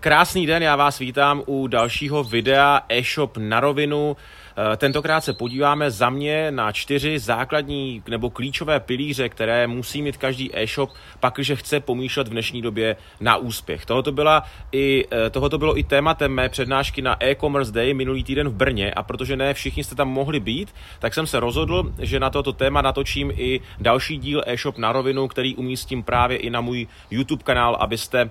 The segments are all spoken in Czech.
Krásný den, já vás vítám u dalšího videa e-shop na rovinu. Eh, tentokrát se podíváme za mě na čtyři základní nebo klíčové pilíře, které musí mít každý e-shop, pakliže chce pomýšlet v dnešní době na úspěch. Tohoto, byla i, eh, tohoto bylo i tématem mé přednášky na e-commerce day minulý týden v Brně a protože ne všichni jste tam mohli být, tak jsem se rozhodl, že na toto téma natočím i další díl e-shop na rovinu, který umístím právě i na můj YouTube kanál, abyste eh,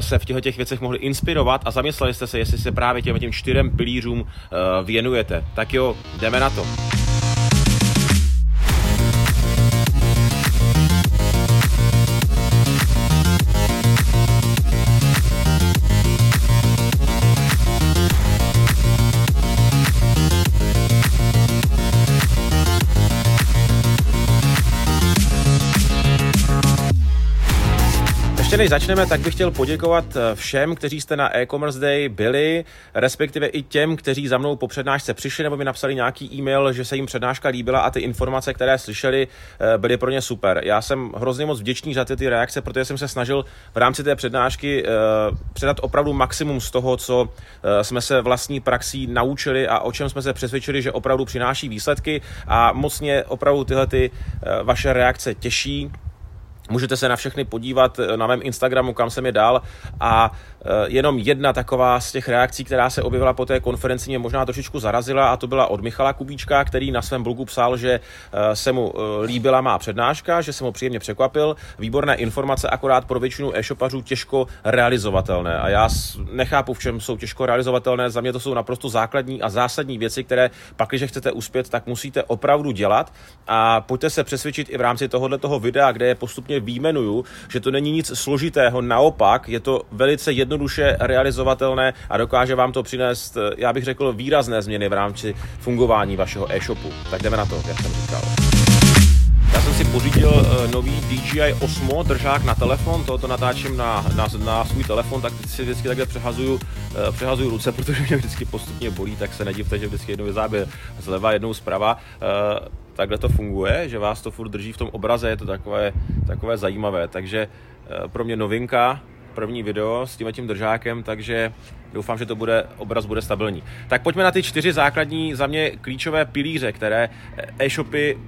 se v těchto těch věcech mohli inspirovat a zamysleli jste se, jestli se právě těm, těm čtyřem pilířům věnujete. Tak jo, jdeme na to. Než začneme, tak bych chtěl poděkovat eh, všem, kteří jste na e-commerce day byli, respektive i těm, kteří za mnou po přednášce přišli nebo mi napsali nějaký e-mail, že se jim přednáška líbila a ty informace, které slyšeli, eh, byly pro ně super. Já jsem hrozně moc vděčný za ty, ty reakce, protože jsem se snažil v rámci té přednášky eh, předat opravdu maximum z toho, co jsme se vlastní praxí naučili a o čem jsme se přesvědčili, že opravdu přináší výsledky a mocně opravdu tyhle ty vaše reakce těší. Můžete se na všechny podívat eh, na mém Instagramu, kam jsem je dal. A jenom jedna taková z těch reakcí, která se objevila po té konferenci, mě možná trošičku zarazila a to byla od Michala Kubíčka, který na svém blogu psal, že eh, se mu líbila má přednáška, že se mu příjemně překvapil. Výborné informace, akorát pro většinu e-shopařů těžko realizovatelné. A já nechápu, v čem jsou těžko realizovatelné. Za mě to jsou naprosto základní a zásadní věci, které pak, když chcete uspět, tak musíte opravdu dělat. A pojďte se přesvědčit i v rámci tohoto videa, kde je postupně výjmenuju, že to není nic složitého, naopak je to velice jednoduše realizovatelné a dokáže vám to přinést, já bych řekl, výrazné změny v rámci fungování vašeho e-shopu. Tak jdeme na to, jak jsem říkal. Já jsem si pořídil uh, nový DJI Osmo držák na telefon, tohoto natáčím na, na, na svůj telefon, tak si vždycky takhle přehazuju, uh, přehazuju ruce, protože mě vždycky postupně bolí, tak se nedivte, že vždycky jednou je zleva, jednou zprava. Takhle to funguje, že vás to furt drží v tom obraze, je to takové, takové zajímavé. Takže eh, pro mě novinka, první video s tím tím držákem, takže doufám, že to bude, obraz bude stabilní. Tak pojďme na ty čtyři základní za mě klíčové pilíře, které e-shopy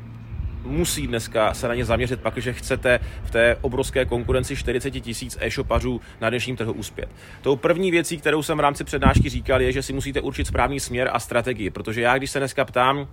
musí dneska se na ně zaměřit, pak, že chcete v té obrovské konkurenci 40 tisíc e-shopařů na dnešním trhu uspět. Tou první věcí, kterou jsem v rámci přednášky říkal, je, že si musíte určit správný směr a strategii, protože já, když se dneska ptám,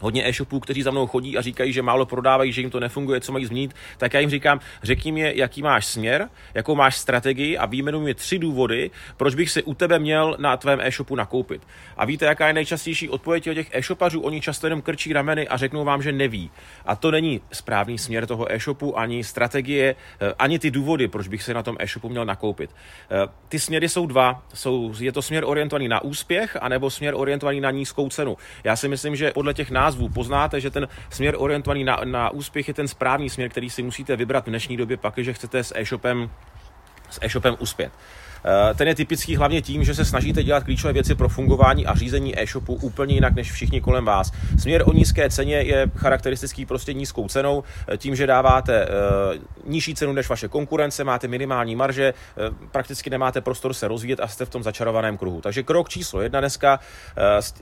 hodně e-shopů, kteří za mnou chodí a říkají, že málo prodávají, že jim to nefunguje, co mají změnit, tak já jim říkám, řekni mi, jaký máš směr, jakou máš strategii a výjmenuj mi tři důvody, proč bych si u tebe měl na tvém e-shopu nakoupit. A víte, jaká je nejčastější odpověď od těch e-shopařů? Oni často jenom krčí rameny a řeknou vám, že neví. A to není správný směr toho e-shopu, ani strategie, eh, ani ty důvody, proč bych se na tom e-shopu měl nakoupit. Eh, ty směry jsou dva. Jsou, je to směr orientovaný na úspěch, anebo směr orientovaný na nízkou cenu. Já si myslím, že podle těch názvů názvu poznáte, že ten směr orientovaný na, na úspěch je ten správný směr, který si musíte vybrat v dnešní době, pak, že chcete s e-shopem, s e-shopem uspět. Eh, ten je typický hlavně tím, že se snažíte dělat klíčové věci pro fungování a řízení e-shopu úplně jinak než všichni kolem vás. Směr o nízké ceně je charakteristický prostě nízkou cenou, eh, tím, že dáváte eh, nižší cenu než vaše konkurence, máte minimální marže, prakticky nemáte prostor se rozvíjet a jste v tom začarovaném kruhu. Takže krok číslo jedna dneska,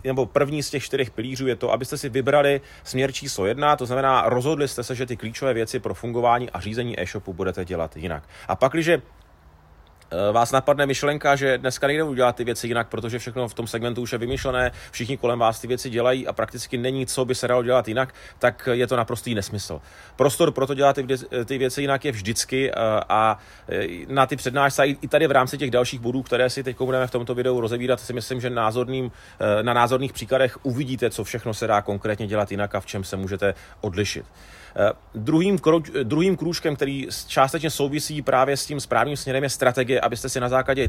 nebo první z těch čtyřech pilířů je to, abyste si vybrali směr číslo jedna, to znamená rozhodli jste se, že ty klíčové věci pro fungování a řízení e-shopu budete dělat jinak. A pak, když vás napadne myšlenka, že dneska nejde udělat ty věci jinak, protože všechno v tom segmentu už je vymyšlené, všichni kolem vás ty věci dělají a prakticky není, co by se dalo dělat jinak, tak je to naprostý nesmysl. Prostor pro to dělat ty, ty věci jinak je vždycky eh, a eh, na ty přednášce i tady v rámci těch dalších bodů, které si teď budeme v tomto videu rozebírat, si myslím, že názorným, na názorných příkladech uvidíte, co všechno se dá konkrétně dělat jinak a v čem se můžete odlišit. Druhým, druhým krůžkem, který částečně souvisí právě s tím správným směrem, je strategie, abyste si na základě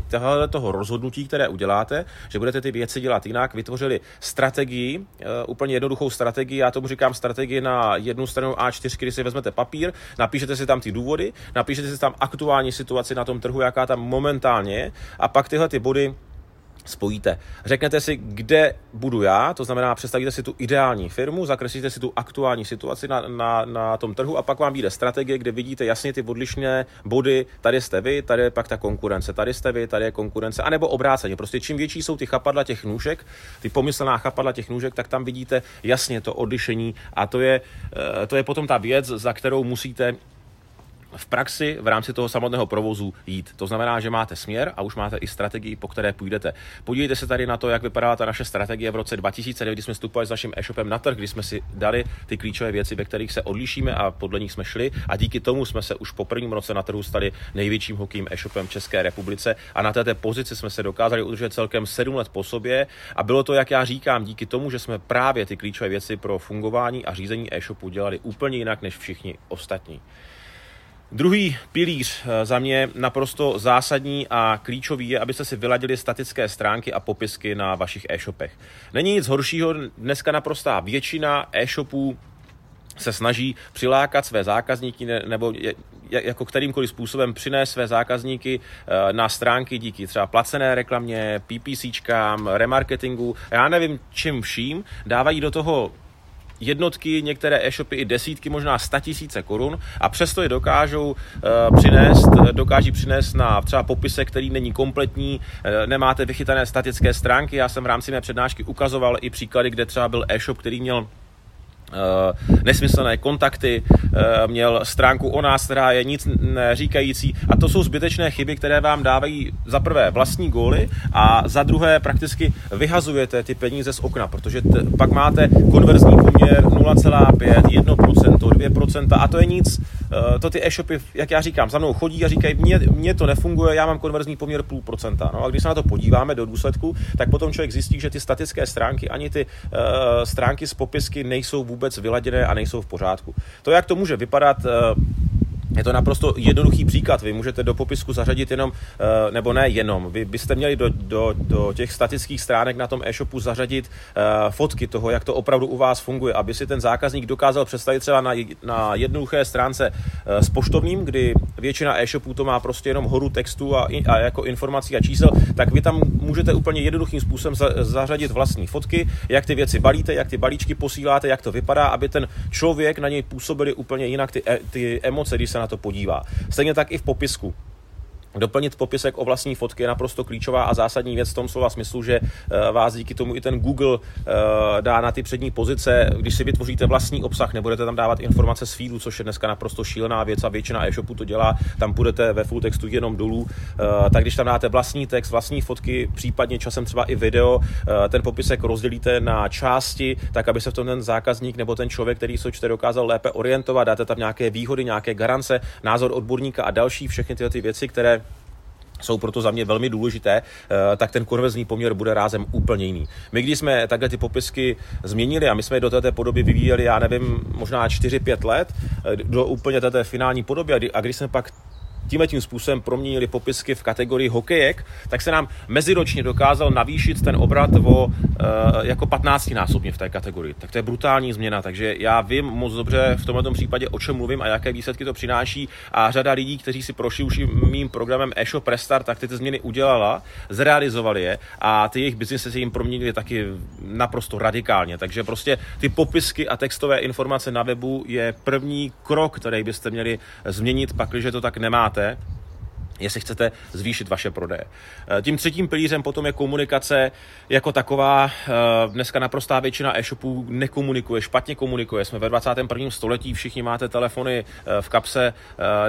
toho rozhodnutí, které uděláte, že budete ty věci dělat jinak, vytvořili strategii, eh, úplně jednoduchou strategii. Já tomu říkám strategii na jednu stranu A4, kdy si vezmete papír, napíšete si tam ty důvody, napíšete si tam aktuální situaci na tom trhu, jaká tam momentálně je, a pak tyhle ty body spojíte. Řeknete si, kde budu já, to znamená, představíte si tu ideální firmu, zakreslíte si tu aktuální situaci na, na, na tom trhu a pak vám vyjde strategie, kde vidíte jasně ty odlišné body, tady jste vy, tady je pak ta konkurence, tady jste vy, tady je konkurence, anebo obráceně. Prostě čím větší jsou ty chapadla těch nůžek, ty pomyslná chapadla těch nůžek, tak tam vidíte jasně to odlišení a to je, eh, to je potom ta věc, za kterou musíte v praxi v rámci toho samotného provozu jít. To znamená, že máte směr a už máte i strategii, po které půjdete. Podívejte se tady na to, jak vypadala ta naše strategie v roce 2009, kdy jsme vstupovali s naším e-shopem na trh, kdy jsme si dali ty klíčové věci, ve kterých se odlišíme a podle nich jsme šli a díky tomu jsme se už po prvním roce na trhu stali největším hokejím e-shopem v České republice a na této pozici jsme se dokázali udržet celkem 7 let po sobě a bylo to, jak já říkám, díky tomu, že jsme právě ty klíčové věci pro fungování a řízení e-shopu dělali úplně jinak než všichni ostatní. Druhý pilíř eh, za mě naprosto zásadní a klíčový je, abyste si vyladili statické stránky a popisky na vašich e-shopech. Není nic horšího, dneska naprostá většina e-shopů se snaží přilákat své zákazníky nebo jako kterýmkoliv způsobem přinést své zákazníky eh, na stránky díky třeba placené reklamě, PPCčkám, remarketingu, já nevím čím vším, dávají do toho jednotky, některé e-shopy i desítky, možná sta tisíce korun a přesto je dokážou uh, přinést, dokáží přinést na třeba popise, který není kompletní, uh, nemáte vychytané statické stránky. Já jsem v rámci mé přednášky ukazoval i příklady, kde třeba byl e-shop, který měl nesmyslné kontakty, uh, měl stránku o nás, která je nic neříkající. A to jsou zbytečné chyby, které vám dávají za prvé vlastní góly a za druhé prakticky vyhazujete ty peníze z okna, protože t- pak máte konverzní poměr 0,5, 1%, 2% a to je nic. Uh, to ty e-shopy, jak já říkám, za mnou chodí a říkají, mně, mně to nefunguje, já mám konverzní poměr půl procenta. No a když se na to podíváme do důsledku, tak potom člověk zjistí, že ty statické stránky ani ty stránky z popisky nejsou vůbec vyladěné a nejsou v pořádku. To, jak to může vypadat, eh, je to naprosto jednoduchý příklad. Vy můžete do popisku zařadit jenom, eh, nebo ne jenom, vy byste měli do, do, do těch statických stránek na tom e-shopu zařadit uh, fotky toho, jak to opravdu u vás funguje, aby si ten zákazník dokázal představit třeba na, na jednoduché stránce uh, s poštovním, kdy většina e-shopů to má prostě jenom horu textu a, a jako informací a čísel, tak vy tam můžete úplně jednoduchým způsobem za, zařadit vlastní fotky, jak ty věci balíte, jak ty balíčky posíláte, jak to vypadá, aby ten člověk na něj působili úplně jinak ty, e, ty emoce, když se na to podívá. Stejně tak i v popisku. Doplnit popisek o vlastní fotky je naprosto klíčová a zásadní věc v tom slova smyslu, že eh, vás díky tomu i ten Google eh, dá na ty přední pozice. Když si vytvoříte vlastní obsah, nebudete tam dávat informace z feedu, což je dneska naprosto šílená věc a většina e-shopů to dělá, tam budete ve full textu jenom dolů, eh, tak když tam dáte vlastní text, vlastní fotky, případně časem třeba i video, ten popisek rozdělíte na části, tak aby se v tom ten zákazník nebo ten člověk, který se čte, dokázal lépe orientovat, dáte tam nějaké výhody, nějaké garance, názor odborníka a další všechny tyhle ty věci, které jsou proto za mě velmi důležité, eh, tak ten konverzní poměr bude rázem úplně jiný. My, když jsme takhle ty popisky změnili a my jsme je do této podoby vyvíjeli, já nevím, možná 4-5 let, eh, do úplně této finální podoby a když jsme pak tímhle tím způsobem proměnili popisky v kategorii hokejek, tak se nám meziročně dokázal navýšit ten obrat o uh, jako 15 násobně v té kategorii. Tak to je brutální změna, takže já vím moc dobře v tomto případě, o čem mluvím a jaké výsledky to přináší a řada lidí, kteří si prošli už mým programem e-shop Restart, tak ty, ty změny udělala, zrealizovali je a ty jejich biznesy se jim proměnily taky naprosto radikálně. Takže prostě ty popisky a textové informace na webu je první krok, který byste měli změnit, pakliže to tak nemáte máte, jestli chcete zvýšit vaše prodeje. Eh, tím třetím pilířem potom je komunikace jako taková. Eh, dneska naprostá většina e-shopů nekomunikuje, špatně komunikuje. Jsme ve 21. století, všichni máte telefony eh, v kapse,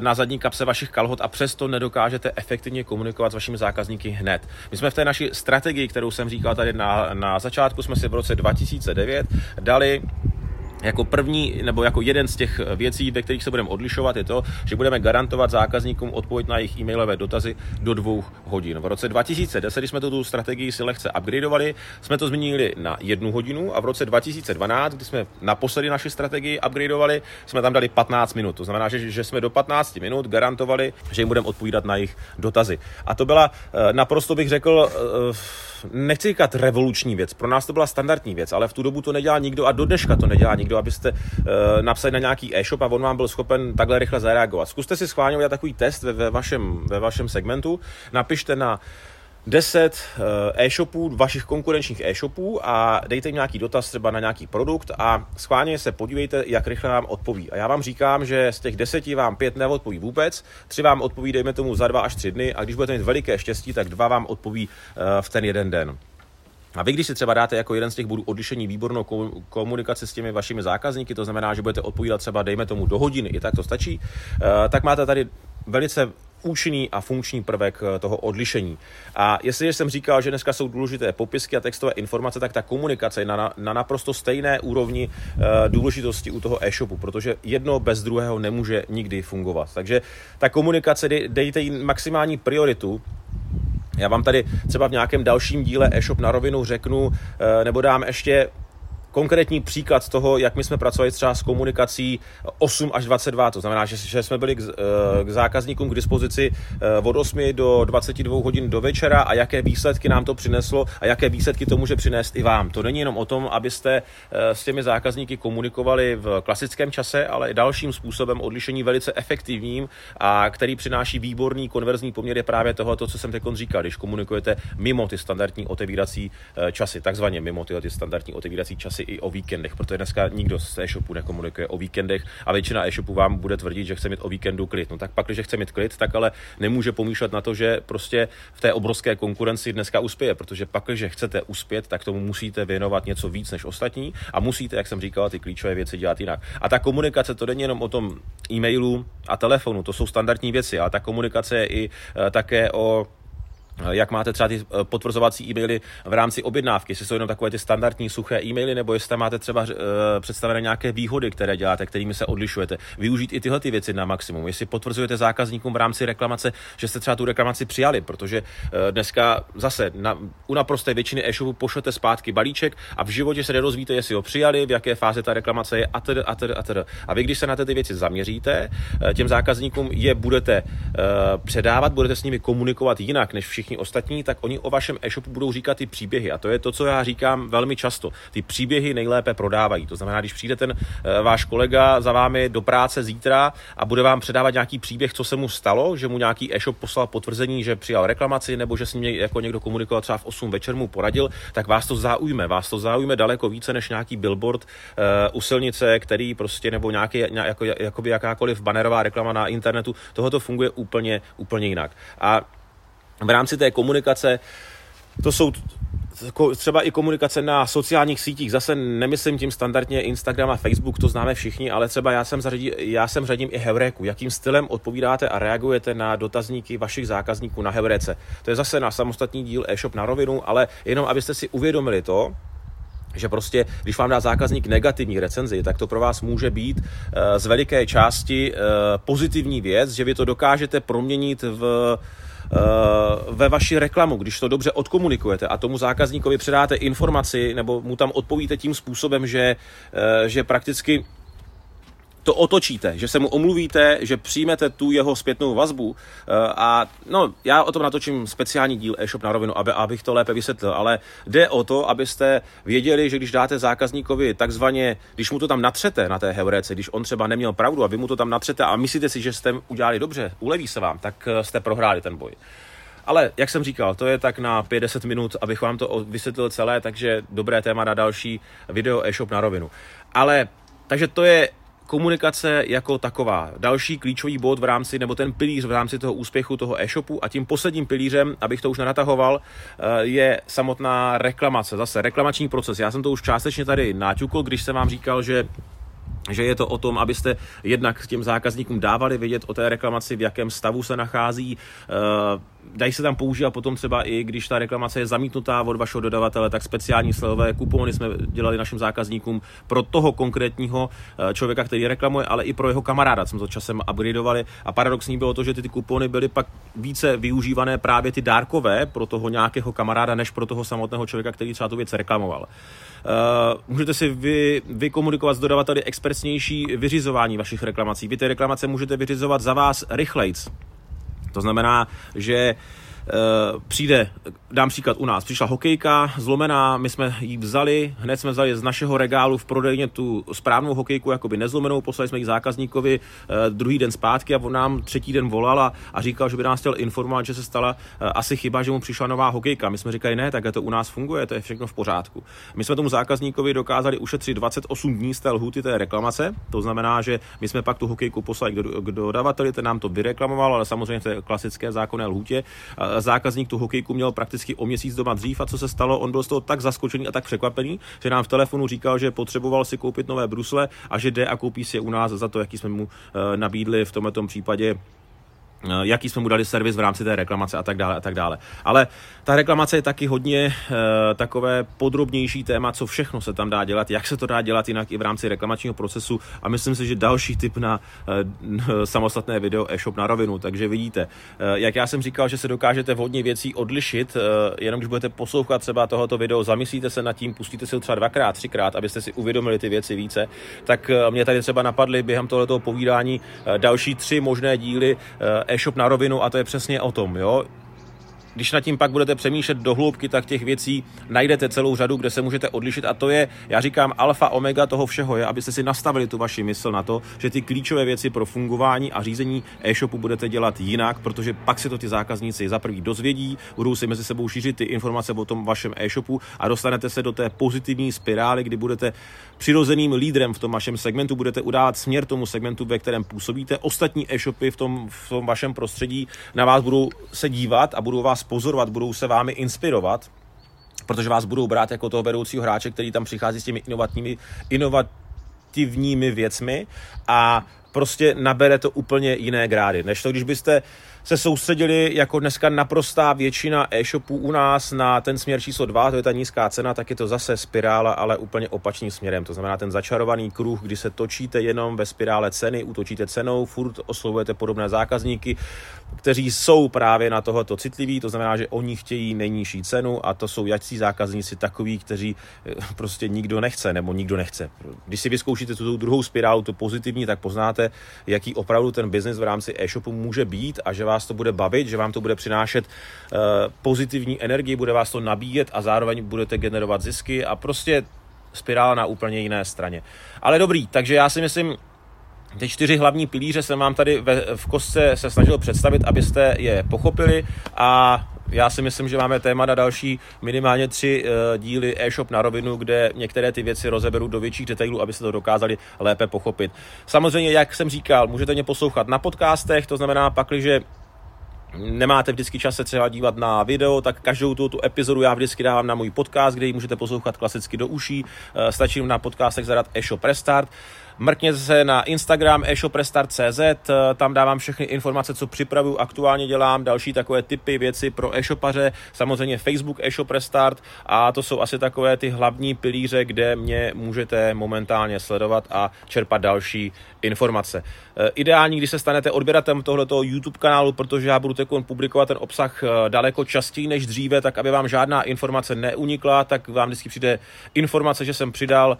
na zadní kapse vašich kalhot a přesto nedokážete efektivně komunikovat s vašimi zákazníky hned. My jsme v té naší strategii, kterou jsem říkal tady na, na začátku, jsme si v roce 2009 dali jako první nebo jako jeden z těch věcí, ve kterých se budeme odlišovat, je to, že budeme garantovat zákazníkům odpověď na jejich e-mailové dotazy do dvou hodin. V roce 2010, když jsme tu strategii si lehce upgradeovali, jsme to změnili na jednu hodinu a v roce 2012, kdy jsme naposledy naši strategii upgradeovali, jsme tam dali 15 minut. To znamená, že, že jsme do 15 minut garantovali, že jim budeme odpovídat na jejich dotazy. A to byla eh, naprosto bych řekl eh, nechci říkat revoluční věc, pro nás to byla standardní věc, ale v tu dobu to nedělá nikdo a do dneška to nedělá nikdo, abyste uh, napsali na nějaký e-shop a on vám byl schopen takhle rychle zareagovat. Zkuste si schválně udělat takový test ve, ve, vašem, ve vašem segmentu, napište na 10 eh, e-shopů, vašich konkurenčních e-shopů a dejte jim nějaký dotaz třeba na nějaký produkt a schválně se podívejte, jak rychle vám odpoví. A já vám říkám, že z těch deseti vám pět neodpoví vůbec, tři vám odpoví, dejme tomu, za dva až tři dny a když budete mít veliké štěstí, tak dva vám odpoví v ten jeden den. A vy, když si třeba dáte jako jeden z těch bodů odlišení výbornou komunikaci s těmi vašimi zákazníky, to znamená, že budete odpovídat třeba, dejme tomu, do hodiny, i tak to stačí, eh, tak máte tady velice účinný a funkční prvek eh, toho odlišení. A jestliže jsem říkal, že dneska jsou důležité popisky a textové informace, tak ta komunikace je na, na naprosto stejné úrovni uh, důležitosti u toho e-shopu, protože jedno bez druhého nemůže nikdy fungovat. Takže ta komunikace, dejte jí maximální prioritu, já vám tady třeba v nějakém dalším díle e-shop na rovinu řeknu, eh, nebo dám ještě konkrétní příklad toho, jak my jsme pracovali třeba s komunikací 8 až 22, to znamená, že, že jsme byli k, eh, k zákazníkům k dispozici eh, od 8 do 22 hodin do večera a jaké výsledky nám to přineslo a jaké výsledky to může přinést i vám. To není jenom o tom, abyste eh, s těmi zákazníky komunikovali v klasickém čase, ale i dalším způsobem odlišení velice efektivním a který přináší výborný konverzní poměr je právě toho, co jsem teď říkal, když komunikujete mimo ty standardní otevírací časy, takzvaně mimo ty, ty standardní otevírací časy asi i o víkendech, protože dneska nikdo z e-shopu nekomunikuje o víkendech a většina e-shopů vám bude tvrdit, že chce mít o víkendu klid. No tak pak, když chce mít klid, tak ale nemůže pomýšlet na to, že prostě v té obrovské konkurenci dneska uspěje, protože pak, když chcete uspět, tak tomu musíte věnovat něco víc než ostatní a musíte, jak jsem říkal, ty klíčové věci dělat jinak. A ta komunikace to není jenom o tom e-mailu a telefonu, to jsou standardní věci, ale ta komunikace je i e, také o jak máte třeba ty eh, potvrzovací e-maily v rámci objednávky, jestli jsou jenom takové ty standardní suché e-maily, nebo jestli tam máte třeba uh, představené nějaké výhody, které děláte, kterými se odlišujete. Využít i tyhle ty věci na maximum. Jestli potvrzujete zákazníkům v rámci reklamace, že jste třeba tu reklamaci přijali, protože dneska zase na, u naprosté většiny e-shopů pošlete zpátky balíček a v životě se nedozvíte, jestli ho přijali, v jaké fázi ta reklamace je a tedy, a tedy, a tedy. A vy, když se na ty věci zaměříte, těm zákazníkům je budete předávat, budete s nimi komunikovat jinak než všichni všichni ostatní, tak oni o vašem e-shopu budou říkat ty příběhy. A to je to, co já říkám velmi často. Ty příběhy nejlépe prodávají. To znamená, když přijde ten e, váš kolega za vámi do práce zítra a bude vám předávat nějaký příběh, co se mu stalo, že mu nějaký e-shop poslal potvrzení, že přijal reklamaci, nebo že s ním jako někdo komunikoval třeba v 8 večer mu poradil, tak vás to zaujme. Vás to zaujme daleko více než nějaký billboard uh, u silnice, který prostě nebo nějaký, jako, jakoby jakákoliv banerová reklama na internetu. Tohoto funguje úplně, úplně jinak. A v rámci té komunikace, to jsou třeba i komunikace na sociálních sítích, zase nemyslím tím standardně Instagram a Facebook, to známe všichni, ale třeba já jsem, zařadí, já jsem řadím i Heuréku. Jakým stylem odpovídáte a reagujete na dotazníky vašich zákazníků na Heuréce? To je zase na samostatný díl e-shop na rovinu, ale jenom abyste si uvědomili to, že prostě, když vám dá zákazník negativní recenzi, tak to pro vás může být uh, z veliké části uh, pozitivní věc, že vy to dokážete proměnit v Eh, ve vaši reklamu, když to dobře odkomunikujete a tomu zákazníkovi předáte informaci nebo mu tam odpovíte tím způsobem, že, eh, že prakticky to otočíte, že se mu omluvíte, že přijmete tu jeho zpětnou vazbu eh, a no, já o tom natočím speciální díl e-shop na rovinu, aby, abych to lépe vysvětlil, ale jde o to, abyste věděli, že když dáte zákazníkovi takzvaně, když mu to tam natřete na té heuréce, když on třeba neměl pravdu a vy mu to tam natřete a myslíte si, že jste udělali dobře, uleví se vám, tak eh, jste prohráli ten boj. Ale jak jsem říkal, to je tak na 50 minut, abych vám to vysvětlil celé, takže dobré téma na další video e-shop na rovinu. Ale takže to je komunikace jako taková. Další klíčový bod v rámci, nebo ten pilíř v rámci toho úspěchu toho e-shopu a tím posledním pilířem, abych to už nenatahoval, eh, je samotná reklamace. Zase reklamační proces. Já jsem to už částečně tady náťukl, když jsem vám říkal, že že je to o tom, abyste jednak těm zákazníkům dávali vědět o té reklamaci, v jakém stavu se nachází. Dají se tam používat potom třeba i, když ta reklamace je zamítnutá od vašeho dodavatele, tak speciální slevové kupony jsme dělali našim zákazníkům pro toho konkrétního eh, člověka, který reklamuje, ale i pro jeho kamaráda jsme to časem upgradeovali. A paradoxní bylo to, že ty, ty kupony byly pak více využívané právě ty dárkové pro toho nějakého kamaráda, než pro toho samotného člověka, který třeba tu věc reklamoval. Uh, můžete si vy, vykomunikovat s dodavateli expresnější vyřizování vašich reklamací. Vy ty reklamace můžete vyřizovat za vás rychlejc. To znamená, že přijde, dám příklad u nás, přišla hokejka zlomená, my jsme ji vzali, hned jsme vzali z našeho regálu v prodejně tu správnou hokejku, jakoby nezlomenou, poslali jsme ji zákazníkovi druhý den zpátky a on nám třetí den volal a říkal, že by nás chtěl informovat, že se stala asi chyba, že mu přišla nová hokejka. My jsme říkali, ne, tak to u nás funguje, to je všechno v pořádku. My jsme tomu zákazníkovi dokázali ušetřit 28 dní z té lhuty té reklamace, to znamená, že my jsme pak tu hokejku poslali k dodavateli, ten nám to vyreklamoval, ale samozřejmě v té klasické zákonné lhůtě. Zákazník tu hokejku měl prakticky o měsíc doma dřív a co se stalo, on byl z toho tak zaskočený a tak překvapený, že nám v telefonu říkal, že potřeboval si koupit nové brusle a že jde a koupí si je u nás za to, jaký jsme mu eh, nabídli v tomto případě jaký jsme mu dali servis v rámci té reklamace a tak dále a tak dále. Ale ta reklamace je taky hodně uh, takové podrobnější téma, co všechno se tam dá dělat, jak se to dá dělat jinak i v rámci reklamačního procesu a myslím si, že další tip na uh, samostatné video e-shop na rovinu, takže vidíte, uh, jak já jsem říkal, že se dokážete hodně věcí odlišit, jenom když budete poslouchat třeba tohoto video, zamyslíte se nad tím, pustíte si ho třeba dvakrát, třikrát, abyste si uvědomili ty věci více, tak mě tady třeba napadly během tohoto povídání další tři možné díly e-shop na rovinu a to je přesně o tom, jo. Když nad tím pak budete přemýšlet do hloubky, tak těch věcí najdete celou řadu, kde se můžete odlišit a to je, já říkám, alfa omega toho všeho je, abyste si nastavili tu vaši mysl na to, že ty klíčové věci pro fungování a řízení e-shopu budete dělat jinak, protože pak si to ty zákazníci za prvý dozvědí, budou si mezi sebou šířit ty informace o tom vašem e-shopu a dostanete se do té pozitivní spirály, kdy budete přirozeným lídrem v tom vašem segmentu, budete udávat směr tomu segmentu, ve kterém působíte. Ostatní e-shopy v tom, v tom vašem prostředí na vás budou se dívat a budou vás pozorovat, budou se vámi inspirovat, protože vás budou brát jako toho vedoucího hráče, který tam přichází s těmi inovatními, inovativními věcmi a prostě nabere to úplně jiné grády, než to, když byste se soustředili jako dneska naprostá většina e-shopů u nás na ten směr číslo 2, to je ta nízká cena, tak je to zase spirála, ale úplně opačným směrem. To znamená ten začarovaný kruh, kdy se točíte jenom ve spirále ceny, útočíte cenou, furt oslovujete podobné zákazníky, kteří jsou právě na tohoto citliví, to znamená, že oni chtějí nejnižší cenu a to jsou jací zákazníci takový, kteří eh, prostě nikdo nechce nebo nikdo nechce. Když si vyzkoušíte tu druhou spirálu, tu pozitivní, tak poznáte, jaký opravdu ten biznis v rámci e-shopu může být a že vás to bude bavit, že vám to bude přinášet uh, pozitivní energii, bude vás to nabíjet a zároveň budete generovat zisky a prostě spirála na úplně jiné straně. Ale dobrý, takže já si myslím, ty čtyři hlavní pilíře jsem vám tady ve, v kostce se snažil představit, abyste je pochopili a já si myslím, že máme téma na další minimálně tři uh, díly e-shop na rovinu, kde některé ty věci rozeberu do větších detailů, abyste to dokázali lépe pochopit. Samozřejmě, jak jsem říkal, můžete mě poslouchat na podcastech, to znamená pak, že nemáte vždycky čas se třeba dívat na video, tak každou tu, tu epizodu já vždycky dávám na můj podcast, kde ji můžete poslouchat klasicky do uší. Eh, stačí na podcastech zadat e-shop Restart. Mrkněte se na Instagram e-shoprestart.cz, eh, tam dávám všechny informace, co připravuju, aktuálně dělám, další takové typy, věci pro e-shopaře, samozřejmě Facebook e-shop restart a to jsou asi takové ty hlavní pilíře, kde mě můžete momentálně sledovat a čerpat další informace. Eh, ideální, když se stanete odběratelem tohoto YouTube kanálu, protože já budu teď publikovat ten obsah eh, daleko častěji než dříve, tak aby vám žádná informace neunikla, tak vám vždycky přijde informace, že jsem přidal,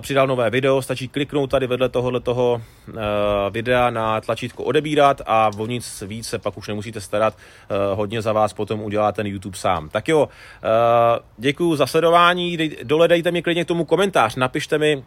přidal nové video, stačí kliknout tady vedle tohohle toho uh, videa na tlačítko odebírat a o nic víc se pak už nemusíte starat, uh, hodně za vás potom udělá ten YouTube sám. Tak jo, uh, děkuji za sledování, dole dejte mi klidně k tomu komentář, napište mi,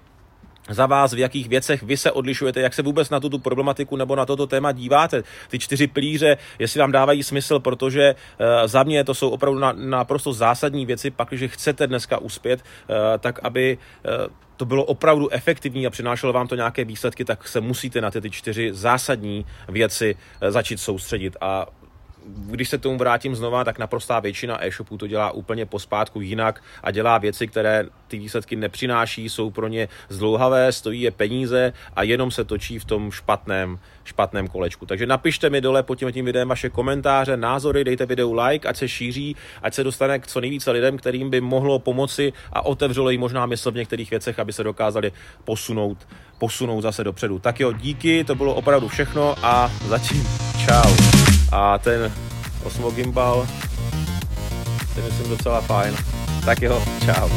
za vás, v jakých věcech vy se odlišujete, jak se vůbec na tuto problematiku nebo na toto téma díváte. Ty čtyři pilíře, jestli vám dávají smysl, protože uh, za mě to jsou opravdu naprosto na zásadní věci, pak, když chcete dneska uspět, uh, tak aby uh, to bylo opravdu efektivní a přinášelo vám to nějaké výsledky, tak se musíte na ty, ty čtyři zásadní věci začít soustředit. A když se tomu vrátím znova, tak naprostá většina e-shopů to dělá úplně pospátku jinak a dělá věci, které ty výsledky nepřináší, jsou pro ně zdlouhavé, stojí je peníze a jenom se točí v tom špatném, špatném kolečku. Takže napište mi dole pod tím, tím videem vaše komentáře, názory, dejte videu like, ať se šíří, ať se dostane k co nejvíce lidem, kterým by mohlo pomoci a otevřelo jim možná mysl v některých věcech, aby se dokázali posunout, posunout zase dopředu. Tak jo, díky, to bylo opravdu všechno a zatím čau. A ten Osmo Gimbal, ten myslím docela fajn. Tak jo, čau.